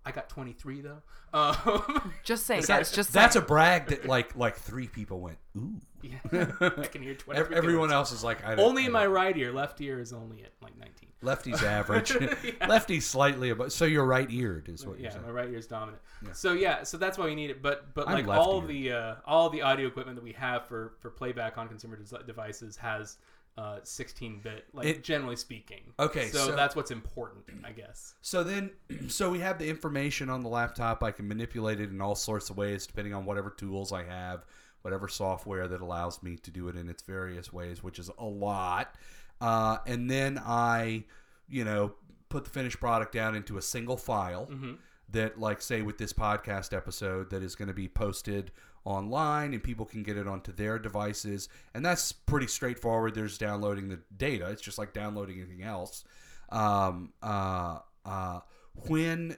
I got 23 though. Um, Just saying, Is guys. that- Just that's saying. a brag that like like three people went ooh. yeah, I can hear 23. Everyone else is like I don't, Only I in don't- my right ear. Left ear is only at like 19. lefty's average. Yeah. Lefty's slightly above. So you're right eared is what yeah, you're saying. my right ear is dominant. Yeah. So yeah, so that's why we need it. But but I'm like all the uh, all the audio equipment that we have for for playback on consumer des- devices has uh, 16 bit, like It- generally speaking. Okay, so, so- that's what's important, I guess. So then, so we have the information on the laptop. I can manipulate it in all sorts of ways, depending on whatever tools I have, whatever software that allows me to do it in its various ways, which is a lot. Uh, and then I, you know, put the finished product down into a single file. Mhm. that like say with this podcast episode that is going to be posted online and people can get it onto their devices. And that's pretty straightforward. There's downloading the data. It's just like downloading anything else. Um, uh, uh, when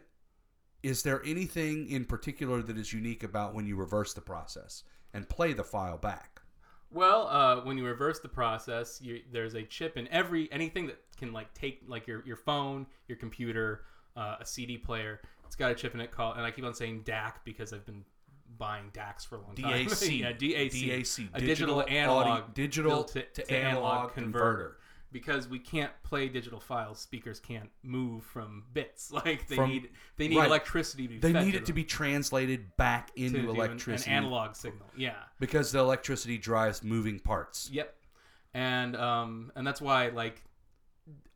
is there anything in particular that is unique about when you reverse the process and play the file back? Well, uh, when you reverse the process, you, there's a chip in every anything that can like take like your your phone, your computer, uh, a CD player. It's got a chip in it called, and I keep on saying DAC because I've been buying DACs for a long time. DAC. yeah, DAC, DAC, a digital, digital analog, audio- digital to, to to analog analog converter. converter. Because we can't play digital files, speakers can't move from bits. Like they From- need, they need right. electricity to be they need to it to be translated back to into an- electricity an analog signal. Yeah. because the electricity drives moving parts Yep. And um and that's why like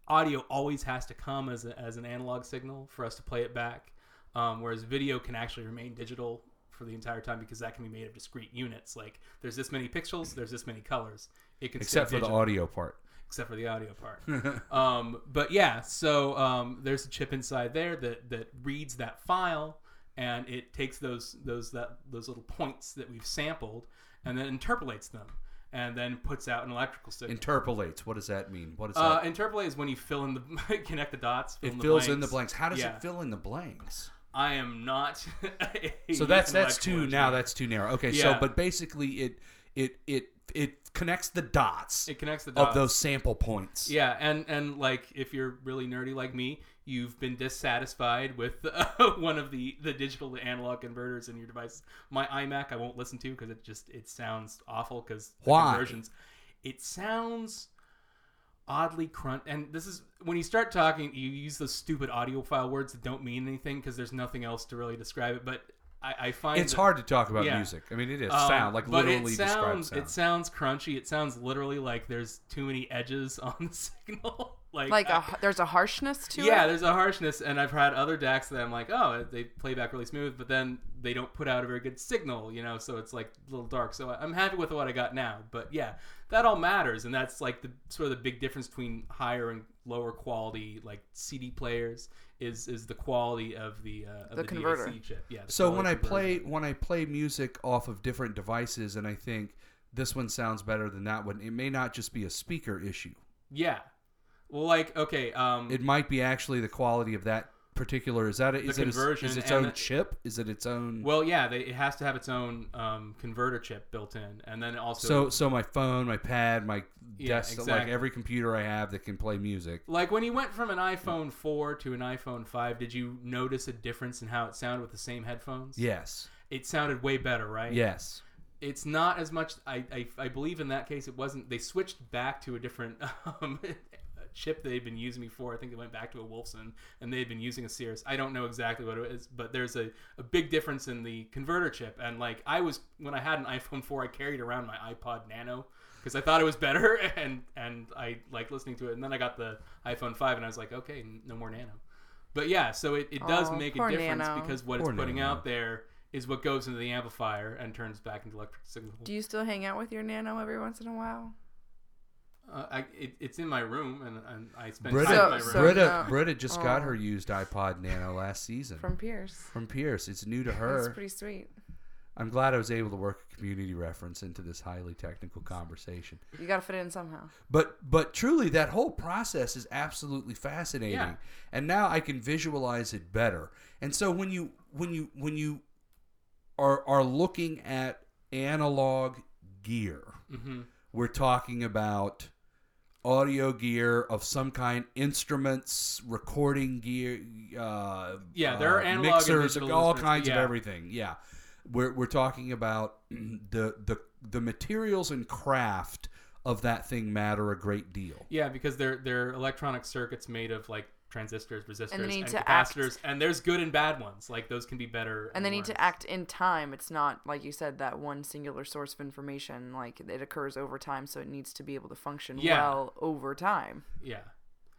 audio always has to come as a, as an analog signal for us to play it back. Um, whereas video can actually remain digital for the entire time because that can be made of discrete units. Like there's this many pixels, there's this many colors. It can except for the audio part except for the audio part. um, but yeah, so um, there's a chip inside there that that reads that file and it takes those those that those little points that we've sampled and then interpolates them and then puts out an electrical signal. interpolates what does that mean what is uh, that interpolate is when you fill in the connect the dots. Fill it in the fills blanks. in the blanks how does Yeah. it fill in the blanks I am not. a so that's that's too now that's too narrow okay so but basically it it it it connects the dots it connects the dots. of those sample points Yeah, and and like if you're really nerdy like me, you've been dissatisfied with uh, one of the the digital to analog converters in your device. My iMac, I won't listen to because it just it sounds awful because Why? conversions. It sounds oddly crunch and this is when you start talking you use those stupid audiophile words that don't mean anything because there's nothing else to really describe it but i, I find it's that- hard to talk about yeah. music i mean it is um, sound like but literally it describes sounds, sound It sounds crunchy. It sounds literally like there's too many edges on the signal. Like Like I- a there's a harshness to yeah, it. Yeah, there's a harshness, and I've had other DACs that I'm like, oh, they play back really smooth, but then they don't put out a very good signal, you know, so it's like a little dark. So I'm happy with what I got now. But yeah, that all matters, and that's like the sort of the big difference between higher and lower quality like CD players is is the quality of the uh, of The the, converter. DAC chip. Yeah. so when I play when I play music off of different devices and I think this one sounds better than that one, it may not just be a speaker issue. yeah, well, like okay, um, It might be actually the quality of that particular. Is that a, is it a- conversion is its and own the- chip? Is it its own? Well, yeah, they, it has to have its own um, converter chip built in, and then also so so my phone, my pad, my Yeah, desk, like exactly. every computer I have that can play music. like when you went from an iPhone 4 to an iPhone 5, did you notice a difference in how it sounded with the same headphones? Yes. it sounded way better, right? Yes. it's not as much. I, I I believe in that case it wasn't. They switched back to a different um, chip they've been using before. I think they went back to a Wolfson, and they've been using a Cirrus. I don't know exactly what it is, but there's a, a big difference in the converter chip. And like I was when I had an iPhone 4, I carried around my iPod Nano because I thought it was better, and and I like listening to it. And then I got the iPhone 5, and I was like, okay, n- no more Nano. But yeah, so it, it does Aw, make a difference Nano. because what Poor it's putting Nano. out there is what goes into the amplifier and turns back into electric signal. Do you still hang out with your nano every once in a while? Uh, I, it, it's in my room, and, and I spend Britta, time in my room. so- Britta, no. Britta just got Oh. her used iPod Nano last season from, Pierce. From Pierce. Pierce. It's new to her That's her. pretty sweet. I'm glad I was able to work a community reference into this highly technical conversation. You got to fit it in somehow. But but truly, that whole process is absolutely fascinating, Yeah. and now I can visualize it better. And so when you when you when you are are looking at analog gear, hmm we're talking about audio gear of some kind, instruments, recording gear, uh, Yeah, there are uh, analog and mixers, all kinds of everything. Yeah, we're we're talking about the the the materials and craft of that thing matter a great deal. Yeah, because they're they're electronic circuits made of like transistors, resistors, And and, they need to act- capacitors, and there's good and bad ones. Like those can be better. And they need worse. to act in time. It's not like you said that one singular source of information. Like it occurs over time, so it needs to be able to function Yeah. well over time. Yeah,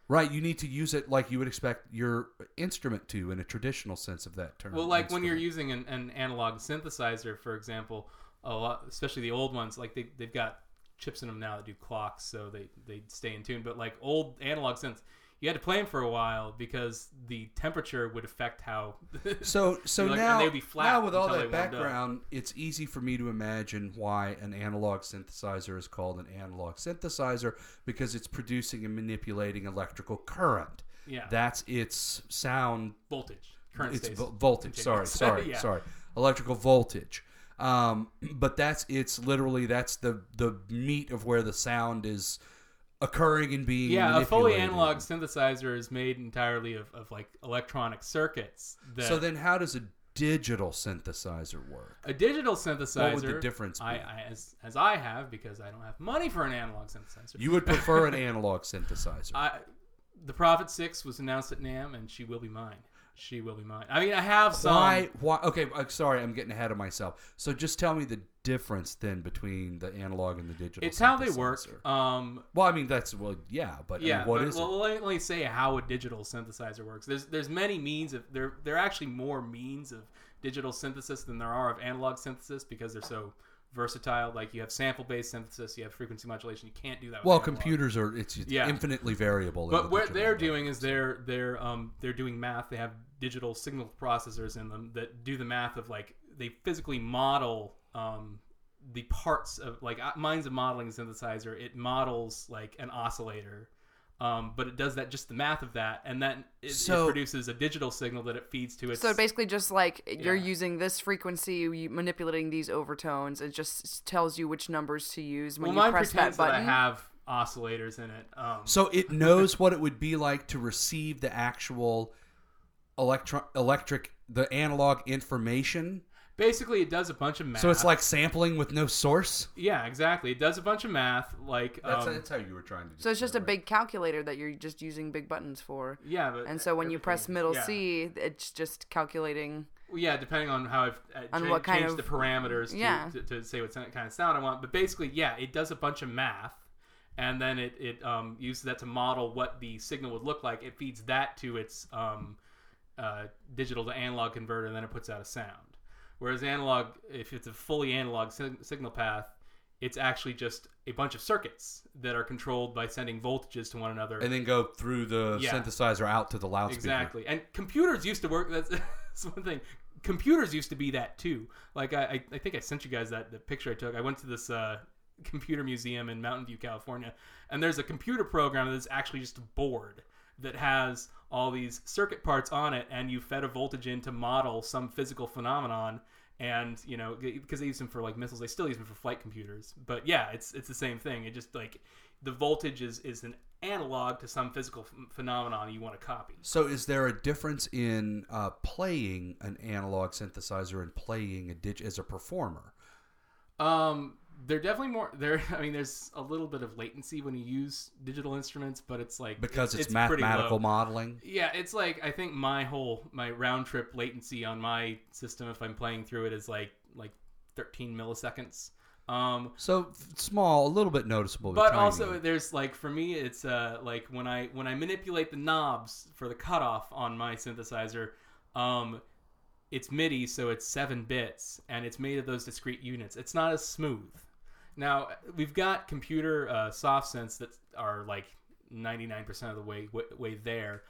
Right, you need to use it like you would expect your instrument to in a traditional sense of that term. Well, like when you're using an, an analog synthesizer, for example, a lot, especially the old ones, like they they've got chips in them now that do clocks, so they they stay in tune. But like old analog synths, you had to play them for a while because the temperature would affect how. So so Like, now, they'd be flat now with all that they warmed up. background, it's easy for me to imagine why an analog synthesizer is called an analog synthesizer because it's producing and manipulating electrical current. yeah, That's its sound. voltage, current It's vo- voltage. Sorry, sorry, Yeah. sorry. Electrical voltage. Um, but that's it's literally that's the the meat of where the sound is occurring and being Yeah, a fully analog synthesizer is made entirely of, of like electronic circuits. That So then, how does a digital synthesizer work? a digital synthesizer. What would the difference be? I, I as, as I have because I don't have money for an analog synthesizer. You would prefer an analog synthesizer. I, the Prophet Six was announced at NAMM, and she will be mine. She will be mine. I mean, I have some. Why? Why? Okay, uh, sorry, I'm getting ahead of myself. So just tell me the difference then between the analog and the digital. It's how they work. Um, Well, I mean that's well, yeah, but I yeah, mean, what but, is well, it? Let, let me say how a digital synthesizer works. There's there's many means of there. There are actually more means of digital synthesis than there are of analog synthesis because they're so versatile. Like you have sample based synthesis, you have frequency modulation. You can't do that. Well, analog. computers are it's Yeah. infinitely variable. But what they're doing is they're they're um they're doing math. They have digital signal processors in them that do the math of like they physically model um the parts of like uh, mine's a modeling synthesizer. It models like an oscillator. Um, but it does that just the math of that, and then it, So- it produces a digital signal that it feeds to it. So basically, just like you're Yeah. using this frequency, you manipulating these overtones, it just tells you which numbers to use when well, you press that pretends that, button. I have oscillators in it. Um, So it knows what it would be like to receive the actual electro- electric, the analog information. Basically, it does a bunch of math. So it's like sampling with no source. yeah, exactly. It does a bunch of math. Like That's, um, that's how you were trying to. Do. So it's just a describe big calculator that you're just using big buttons for. yeah, but And so when you press middle yeah. C, it's just calculating. Well, yeah, depending on how I've uh, On cha- what kind changed of- the parameters to, yeah. to, to say what kind of sound I want. But basically, yeah, it does a bunch of math, and then it, it um, uses that to model what the signal would look like. It feeds that to its um, uh, digital to analog converter, and then it puts out a sound. Whereas analog, if it's a fully analog sig- signal path, it's actually just a bunch of circuits that are controlled by sending voltages to one another. and then go through the Yeah. synthesizer out to the loudspeaker. Exactly. And computers used to work. That's, that's one thing. Computers used to be that too. Like I, I, I think I sent you guys that the picture I took. I went to this uh, computer museum in Mountain View, California, and there's a computer program that's actually just a board that has all these circuit parts on it, and you fed a voltage in to model some physical phenomenon. And you know, because they use them for like missiles, they still use them for flight computers. But yeah, it's it's the same thing. It just like the voltage is is an analog to some physical ph- phenomenon you want to copy. So, is there a difference in uh, playing an analog synthesizer and playing a dig as a performer? Um, they're definitely more. There, I mean, there's a little bit of latency when you use digital instruments, but it's like Because it's, pretty mathematical modeling. Yeah, it's like I think my whole my round trip latency on my system, if I'm playing through it, is like like 13 milliseconds. Um, So small, a little bit noticeable. but tiny. also there's like for me, it's uh like when I when I manipulate the knobs for the cutoff on my synthesizer, um, it's MIDI, so it's seven bits, and it's made of those discrete units. It's not as smooth. Now we've got computer uh, soft synths that are like 99% of the way way, way there,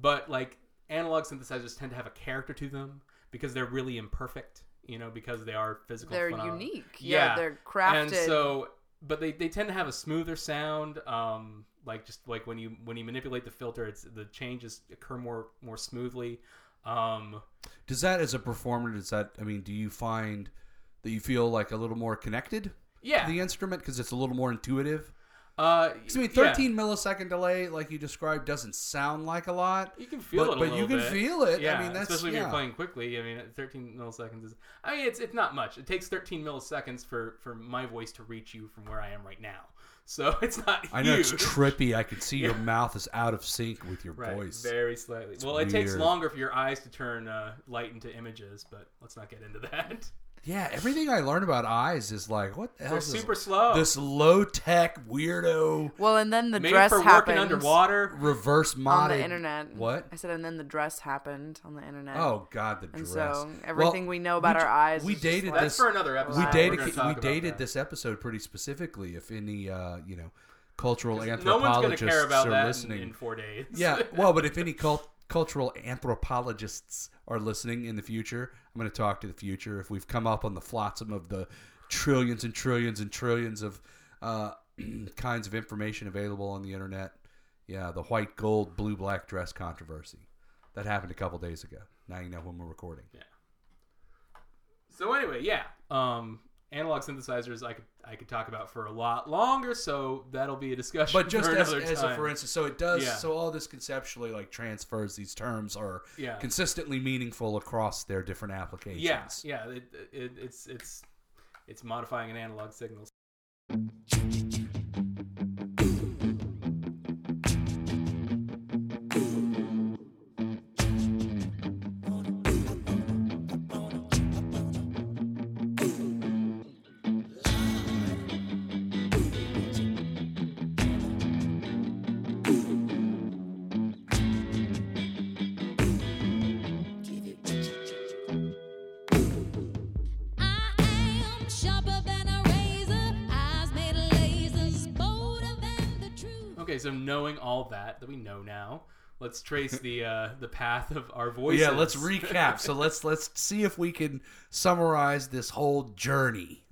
but like analog synthesizers tend to have a character to them because they're really imperfect. You know, because they are physical. They're phenomena. unique. Yeah, they're crafted. And so, but they, they tend to have a smoother sound. Um, like just like when you when you manipulate the filter, it's the changes occur more more smoothly. Um, Does that, as a performer, does that? I mean, do you find that you feel like a little more connected yeah. to the instrument because it's a little more intuitive? uh, I mean, yeah. 13 millisecond delay, like you described, doesn't sound like a lot. You can feel but, it, but you can bit. feel it. Yeah, I mean, that's especially if yeah. you're playing quickly. I mean, 13 milliseconds is. I mean, it's it's not much. It takes 13 milliseconds for for my voice to reach you from where I am right now. So it's not. I know it's trippy. I can see your mouth is out of sync with your Right, voice. very slightly. well, it takes longer for your eyes to turn uh, light into images, but let's not get into that. Yeah, everything I learned about eyes is like, what the hell They're is this- super slow. this low tech weirdo well, and then the Made dress for happened working underwater. reverse on the internet. What? I said, and then the dress happened on the internet. Oh God, the and dress. so everything Well, we know about we- our eyes. we is just dated like- this- for another episode. we Wow. We're dated we talk about dated this episode pretty specifically. If any, uh, you know, cultural No one's anthropologists care about are that in, listening. in four days. yeah, well, but if any cult, cultural anthropologists are listening in the future, I'm going to talk to the future. If we've come up on the flotsam of the trillions and trillions and trillions of uh, kinds of information available on the internet, yeah, the white, gold, blue, black dress controversy that happened a couple days ago. Now you know when we're recording. Yeah. So anyway, yeah. Um, analog synthesizers, I could I could talk about for a lot longer. So that'll be a discussion. But just as, as a for instance, so it does. Yeah. So all this conceptually like transfers. These terms are Yeah. consistently meaningful across their different applications. Yeah, yeah. It, it, it's it's it's modifying an analog signal. Knowing all that that we know now, let's trace the uh, the path of our voices. Yeah, let's recap. so let's let's see if we can summarize this whole journey.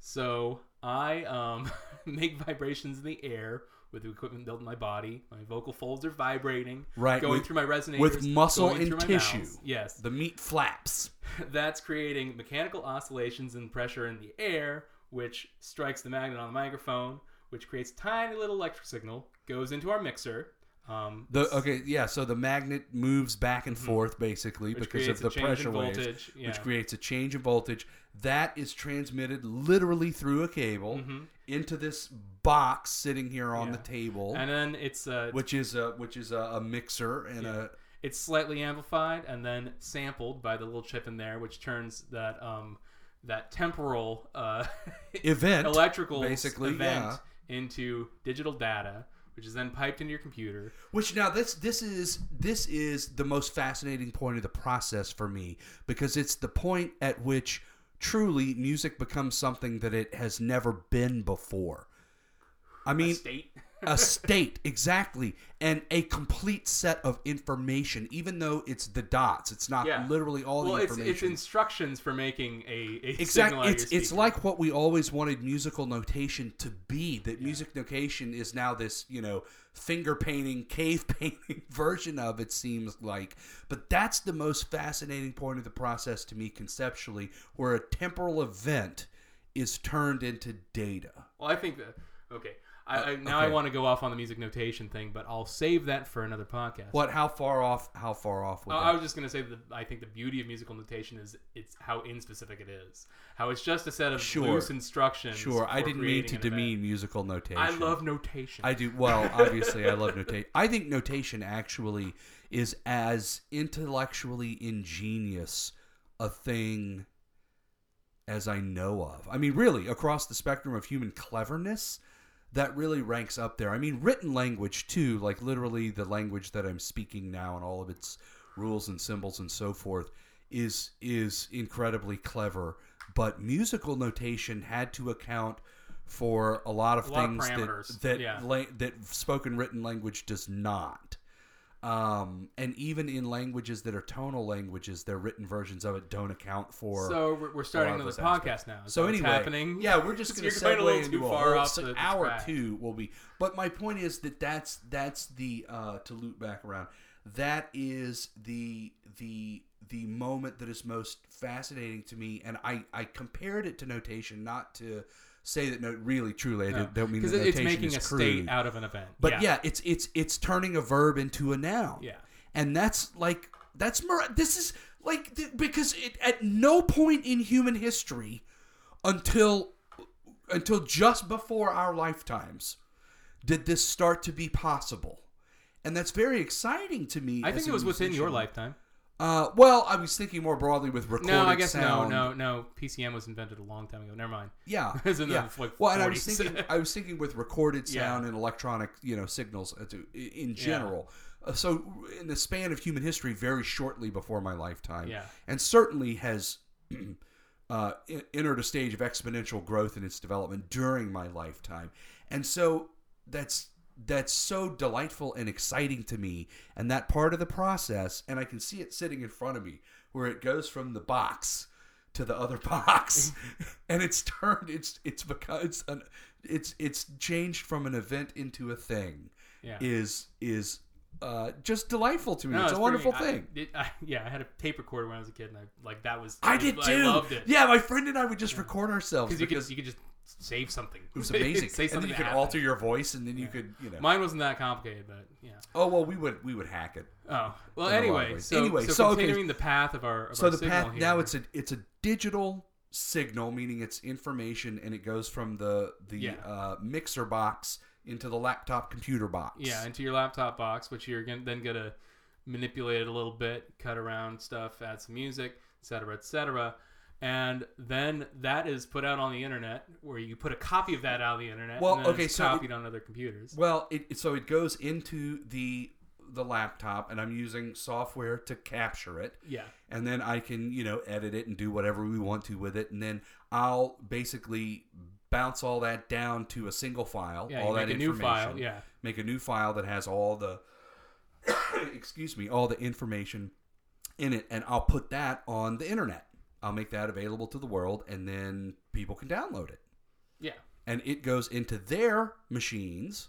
So I um, make vibrations in the air with the equipment built in my body. My vocal folds are vibrating, Right, going with- through my resonators, with muscle and tissue. mouth. Yes, The meat flaps. that's creating mechanical oscillations and pressure in the air, which strikes the magnet on the microphone, which creates tiny little electric signal, goes into our mixer. Um, The okay, yeah. So the magnet moves back and forth basically Mm-hmm. Which because of a the pressure in waves, voltage, yeah. which creates a change in voltage. That is transmitted literally through a cable into this box sitting here on Mm-hmm. Yeah. the table, and then it's uh, which is a which is a, a mixer and a it's slightly amplified and then sampled by the little chip in there, which turns that um, that temporal uh, event electrical basically, event yeah. Into digital data, which is then piped into your computer. Which now this this is this is the most fascinating point of the process for me because it's the point at which truly music becomes something that it has never been before. I mean, State. A state exactly and a complete set of information even though it's the dots. It's not Yeah. literally all well, the it's, information. it's instructions for making a, a exactly it's it's like what we always wanted musical notation to be that music notation is now this you know finger painting cave painting version of it seems like. But that's the most fascinating point of the process to me conceptually where a temporal event is turned into data. Well, I think that okay. I, I, now Uh, okay. I want to go off on the music notation thing, but I'll save that for another podcast. what how far off how far off would that I was just gonna say that I think the beauty of musical notation is it's how inspecific it is. How it's just a set of Sure. loose instructions. Sure, I didn't mean to an event. demean musical notation. I love notation. I do. Well, obviously, I love notation. I think notation actually is as intellectually ingenious a thing as I know of. I mean, really, across the spectrum of human cleverness, that really ranks up there. I mean, written language, too, like literally the language that I'm speaking now and all of its rules and symbols and so forth, is is incredibly clever. But musical notation had to account for a lot of A lot things parameters, that that yeah. la- that spoken written language does not. Um, and even in languages that are tonal languages, their written versions of it don't account for. so we're, we're starting another podcast now. Is So anyway, happening. yeah, we're just going to going a little segue too into a far whole off the hour track. two will be. But my point is that that's that's the uh, to loop back around. That is the the the moment that is most fascinating to me, and I I compared it to notation, not to say that no, really truly, I don't- don't mean because that it's making a crude. state out of an event. But yeah. it's it's it's turning a verb into a noun. Yeah. and that's like that's mir- this is like th- because it, at no point in human history until until just before our lifetimes did this start to be possible, and that's very exciting to me. I think it was within your lifetime. Uh, well, I was thinking more broadly with recorded sound. No, I guess sound. no, no, no. PCM was invented a long time ago. Never mind. Yeah, It was in the, yeah. like, well, and I was thinking, I was thinking with recorded Yeah. sound and electronic, you know, signals uh, in general. Uh, so, in the span of human history, very shortly before my lifetime, Yeah. and certainly has uh, entered a stage of exponential growth in its development during my lifetime, and so that's that's so delightful and exciting to me and that part of the process and I can see it sitting in front of me where it goes from the box to the other box and it's turned it's it's because it's an it's it's changed from an event into a thing Yeah. is is uh, just delightful to me. No, it's, a pretty- wonderful I- thing. it- I- yeah, I had a tape recorder when I was a kid, and I like that was. I did too. I loved it. Yeah, my friend and I would just record ourselves because you could because you could just save something. it was amazing. Say and something you could happened. alter your voice, and then you could, you know. Mine wasn't that complicated, but yeah. oh well, we would we would hack it. Oh well. In a lot of Anyway, so Anyway, so, so, okay. continuing the path of our of So our the path here, now it's a it's a digital signal, meaning it's information, and it goes from the the Yeah. uh, mixer box into the laptop computer box. yeah into your laptop box, which you're gonna, then gonna manipulate it a little bit, cut around stuff, add some music, etc., etc. And then that is put out on the internet, where you put a copy of that out on the internet. Well, and then okay, it's so it- copied on other computers. Well, it it- so it goes into the the laptop, and I'm using software to capture it. Yeah. and then I can you know edit it and do whatever we want to with it, and then I'll basically bounce all that down to a single file, Yeah, all that make a new information. file, yeah. make a new file that has all the excuse me, all the information in it, and I'll put that on the internet. I'll make that available to the world, and then people can download it, Yeah. and it goes into their machines,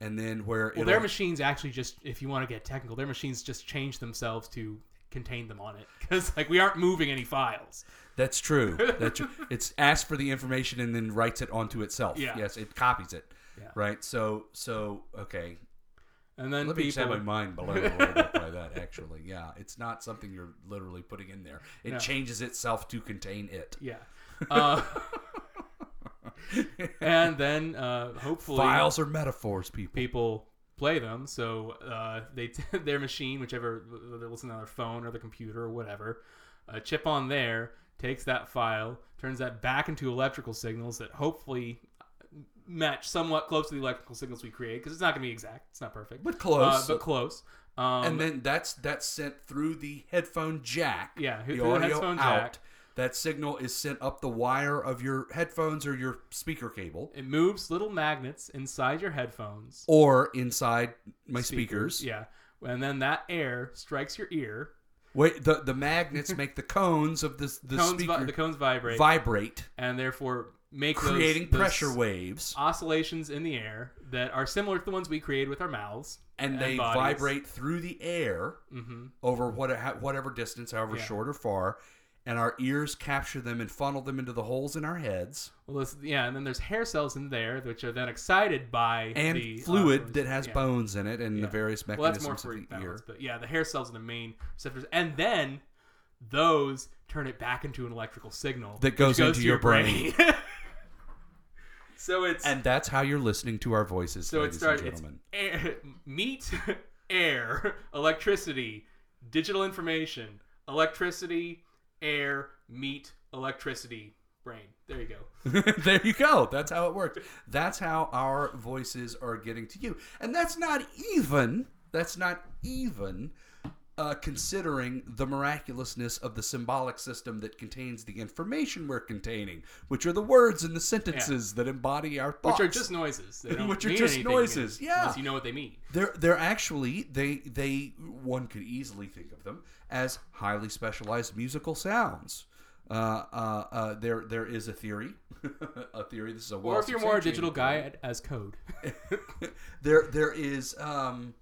and then where Well, their machines actually just, if you want to get technical, their machines just change themselves to contain them on it because like we aren't moving any files. That's true. That's true. It's asked for the information and then writes it onto itself. Yeah. Yes, it copies it. Yeah. Right. So so okay. And then Let me just have people, my mind blown a little bit by that. Actually, yeah, it's not something you're literally putting in there. It No. changes itself to contain it. yeah. Uh, and then uh, hopefully Files are metaphors, people. people play them. So uh, they their machine, whichever whether they listen on their phone or their computer or whatever, a chip on there takes that file, turns that back into electrical signals that hopefully match somewhat close to the electrical signals we create because it's not going to be exact. It's not perfect, But close. Uh, but close. Um, and then that's that's sent through the headphone jack. Yeah, the the audio headphone out. jack. That signal is sent up the wire of your headphones or your speaker cable, it moves little magnets inside your headphones. or inside my speakers. Yeah. And then that air strikes your ear. Wait, the the magnets make the cones of this the Cones speaker vi- the cones vibrate vibrate, and therefore make creating those pressure waves, oscillations in the air that are similar to the ones we create with our mouths. and they bodies. vibrate through the air over what, whatever distance, however Mm-hmm. Yeah. short or far, and our ears capture them and funnel them into the holes in our heads, Well, this, yeah, and then there's hair cells in there, which are then excited by and the fluid that has Yeah. bones in it, and Yeah. the various Well, that's mechanisms more for of the balance, ear. but yeah, the hair cells are the main receptors, and then those turn it back into an electrical signal That which goes into to your brain. so it's And that's how you're listening to our voices, so it starts and it's gentlemen. air, meat, air, electricity, digital information, electricity, air, meat, electricity, brain. There you go. there you go. That's how it works. That's how our voices are getting to you. And that's not even, that's not even uh, considering the miraculousness of the symbolic system that contains the information we're containing, which are the words and the sentences that embody our thoughts. Which are just noises. Which are just noises, yeah. Unless you know what they mean. They're they're actually they they one could easily think of them as highly specialized musical sounds. Uh, uh, uh, there there is a theory, a theory. This is a Or if you're more a digital guy as code. there there is um,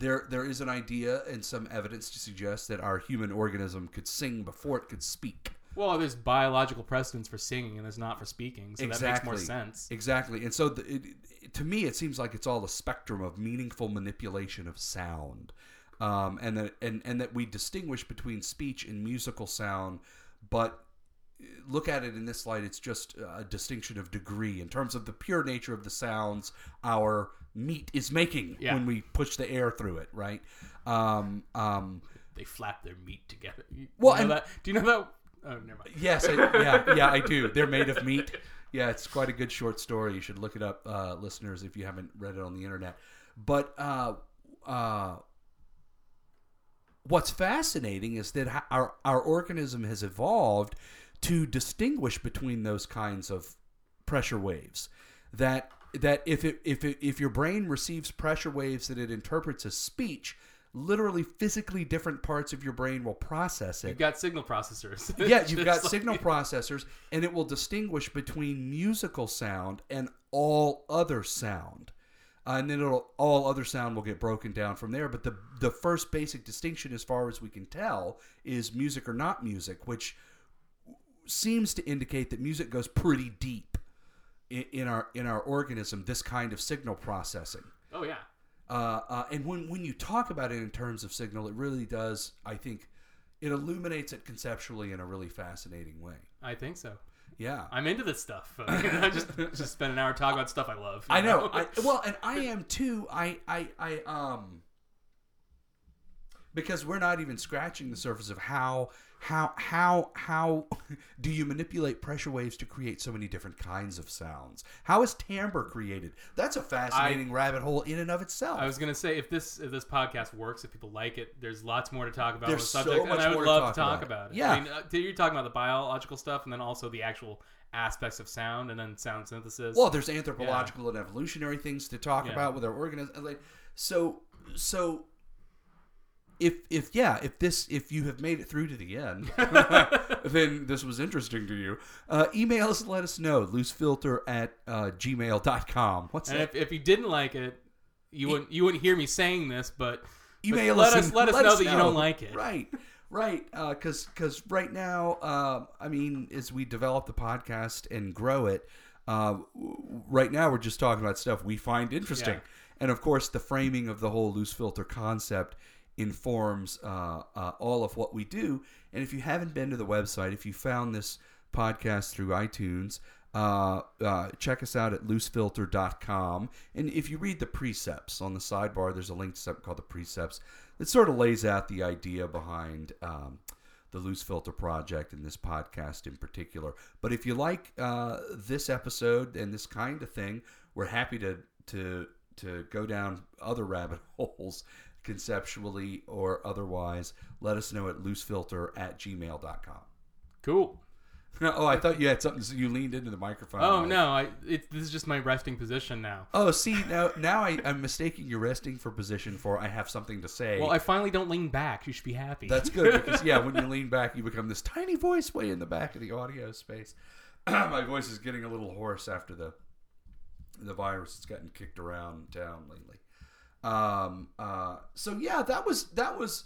there there is an idea and some evidence to suggest that our human organism could sing before it could speak. Well, there's biological precedence for singing and there's not for speaking, so exactly. that makes more sense. Exactly. And so, the, it, it- to me, it seems like it's all a spectrum of meaningful manipulation of sound, um, and that and and that we distinguish between speech and musical sound, but look at it in this light it's just a distinction of degree in terms of the pure nature of the sounds our meat is making Yeah. when we push the air through it right um, um, They flap their meat together. You, Well, know and- that? Do you know that? Oh, never mind. Yes, I, yeah, yeah, I do. They're made of meat. Yeah, it's quite a good short story. You should look it up, uh, listeners, if you haven't read it on the internet. But uh, uh, what's fascinating is that our our organism has evolved to distinguish between those kinds of pressure waves. That that if it if it, if your brain receives pressure waves that it interprets as speech, literally physically different parts of your brain will process it. You've got signal processors. yeah, you've got like- signal processors, and it will distinguish between musical sound and all other sound. Uh, and then it'll all other sound will get broken down from there. But the the first basic distinction, as far as we can tell, is music or not music, which seems to indicate that music goes pretty deep in, in our in our organism. This kind of signal processing. Oh yeah. Uh, uh, and when, when you talk about it in terms of signal, it really does, I think, it illuminates it conceptually in a really fascinating way. I think so. Yeah. I'm into this stuff. I just just spend an hour talking about stuff I love. I know. I, well, and I am too. I, I, I, um, because we're not even scratching the surface of how, how, how, how do you manipulate pressure waves to create so many different kinds of sounds? How is timbre created? That's a fascinating rabbit hole in and of itself. I was gonna say if this if this podcast works, if people like it, there's lots more to talk about There's on the so subject, much and I would to love talk to talk about. about it. Yeah. I mean, uh, you're talking about the biological stuff, and then also the actual aspects of sound, and then sound synthesis. Well, there's anthropological and evolutionary things to talk Yeah. about with our organism. Like, so, so if if yeah, if this if you have made it through to the end, then this was interesting to you. Uh, email us and let us know. Loosefilter at uh, gmail.com. What's and that? if, if you didn't like it, you wouldn't you wouldn't hear me saying this, but but email let us. us let us know that you don't like it. Right, right. Because because right now, uh, I mean, as we develop the podcast and grow it, uh, right now we're just talking about stuff we find interesting, Yeah. and of course, the framing of the whole loose filter concept informs uh, uh, all of what we do. And if you haven't been to the website, if you found this podcast through iTunes, uh, uh, check us out at loosefilter.com. And if you read the precepts on the sidebar, there's a link to something called the precepts that sort of lays out the idea behind um, the Loose Filter Project and this podcast in particular. But if you like uh, this episode and this kind of thing, we're happy to to to go down other rabbit holes conceptually or otherwise. Let us know at loosefilter at gmail.com. cool. oh, I thought you had something. So you leaned into the microphone. Oh no, I it, this is just my resting position now. Oh, see now, now I, I'm mistaking your resting for position for I have something to say. Well, I finally don't lean back. You should be happy. That's good because yeah, when you lean back, you become this tiny voice way in the back of the audio space. My voice is getting a little hoarse after the the virus has gotten kicked around town lately. Um, uh, so yeah, that was that was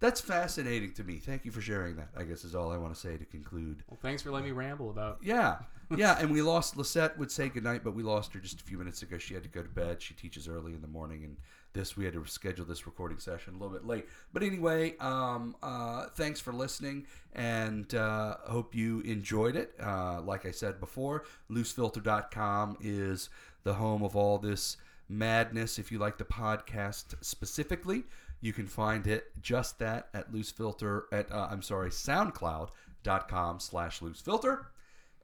that's fascinating to me. Thank you for sharing that. I guess is all I want to say to conclude. well, thanks for letting me ramble about. Yeah, yeah, and we lost Lisette would say goodnight, but we lost her just a few minutes ago. She had to go to bed. She teaches early in the morning, and this we had to schedule this recording session a little bit late. But anyway, um, uh, thanks for listening, and uh, hope you enjoyed it. Uh, like I said before, loosefilter.com is the home of all this madness. If you like the podcast specifically, you can find it just that at loosefilter at uh, I'm sorry SoundCloud.com slash loosefilter.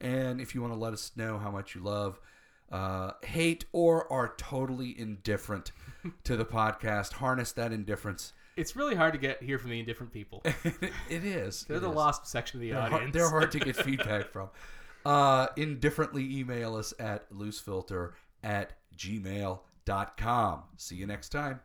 And if you want to let us know how much you love, uh, hate, or are totally indifferent to the podcast, harness that indifference. It's really hard to get hear from the indifferent people. it is. They're it the is. lost section of the They're audience. hard, they're hard to get feedback from. Uh, indifferently email us at loosefilter at gmail.com. See you next time.